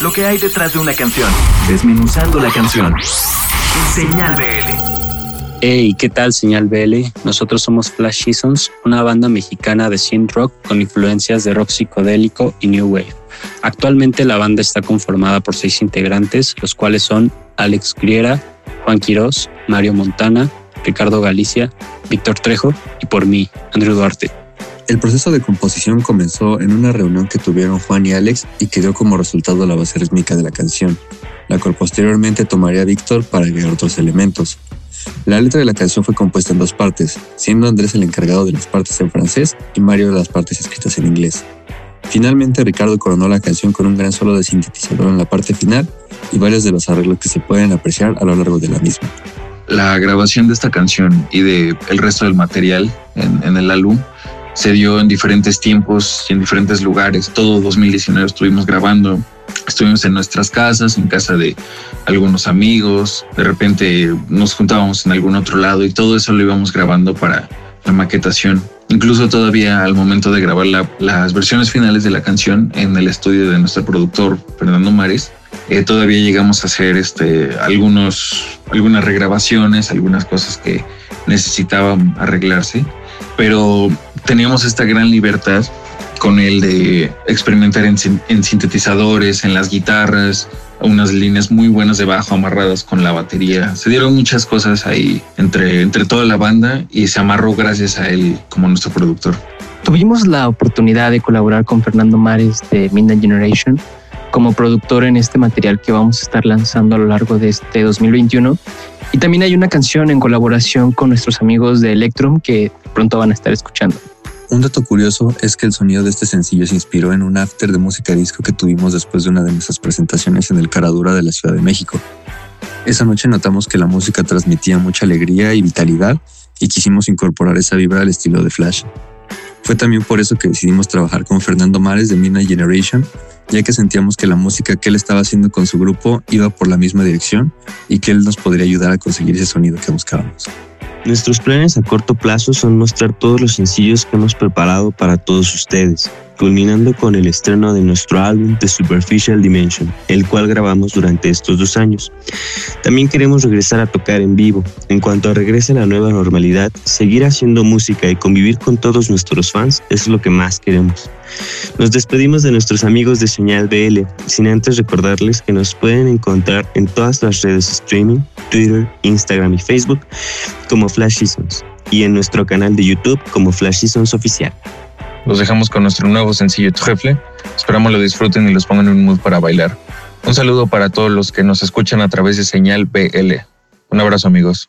lo que hay detrás de una canción, desmenuzando la canción. Señal BL. Hey, ¿qué tal Señal BL? Nosotros somos Flash Seasons, una banda mexicana de synth rock con influencias de rock psicodélico y new wave. Actualmente la banda está conformada por seis integrantes, los cuales son Alex Griera, Juan Quirós, Mario Montana, Ricardo Galicia, Víctor Trejo y por mí, Andrew Duarte. El proceso de composición comenzó en una reunión que tuvieron Juan y Alex y que dio como resultado la base rítmica de la canción, la cual posteriormente tomaría Víctor para agregar otros elementos. La letra de la canción fue compuesta en dos partes, siendo Andrés el encargado de las partes en francés y Mario de las partes escritas en inglés. Finalmente Ricardo coronó la canción con un gran solo de sintetizador en la parte final y varios de los arreglos que se pueden apreciar a lo largo de la misma. La grabación de esta canción y de resto del material en, en el álbum se dio en diferentes tiempos y en diferentes lugares. Todo 2019 estuvimos grabando. Estuvimos en nuestras casas, en casa de algunos amigos. De repente nos juntábamos en algún otro lado y todo eso lo íbamos grabando para la maquetación. Incluso todavía al momento de grabar las versiones finales de la canción en el estudio de nuestro productor Fernando Mares, eh, todavía llegamos a hacer este, algunos, algunas regrabaciones, algunas cosas que necesitaban arreglarse, pero teníamos esta gran libertad con el de experimentar en, en, sintetizadores, en las guitarras, unas líneas muy buenas de bajo amarradas con la batería. Se dieron muchas cosas ahí entre, entre toda la banda y se amarró gracias a él como nuestro productor. Tuvimos la oportunidad de colaborar con Fernando Mares de Midnight Generation como productor en este material que vamos a estar lanzando a lo largo de este 2021. Y también hay una canción en colaboración con nuestros amigos de Electrum que pronto van a estar escuchando. Un dato curioso es que el sonido de este sencillo se inspiró en un after de música disco que tuvimos después de una de nuestras presentaciones en el Caradura de la Ciudad de México. Esa noche notamos que la música transmitía mucha alegría y vitalidad y quisimos incorporar esa vibra al estilo de Flash. Fue también por eso que decidimos trabajar con Fernando Mares de Midnight Generation, ya que sentíamos que la música que él estaba haciendo con su grupo iba por la misma dirección y que él nos podría ayudar a conseguir ese sonido que buscábamos. Nuestros planes a corto plazo son mostrar todos los sencillos que hemos preparado para todos ustedes, culminando con el estreno de nuestro álbum The Superficial Dimension, el cual grabamos durante estos dos años. También queremos regresar a tocar en vivo. En cuanto regrese la nueva normalidad, seguir haciendo música y convivir con todos nuestros fans es lo que más queremos. Nos despedimos de nuestros amigos de Señal BL, sin antes recordarles que nos pueden encontrar en todas las redes streaming, Twitter, Instagram y Facebook como Flash Seasons y en nuestro canal de YouTube como Flash Seasons Oficial. Los dejamos con nuestro nuevo sencillo Trefle. Esperamos lo disfruten y los pongan en un mood para bailar. Un saludo para todos los que nos escuchan a través de Señal BL. Un abrazo amigos.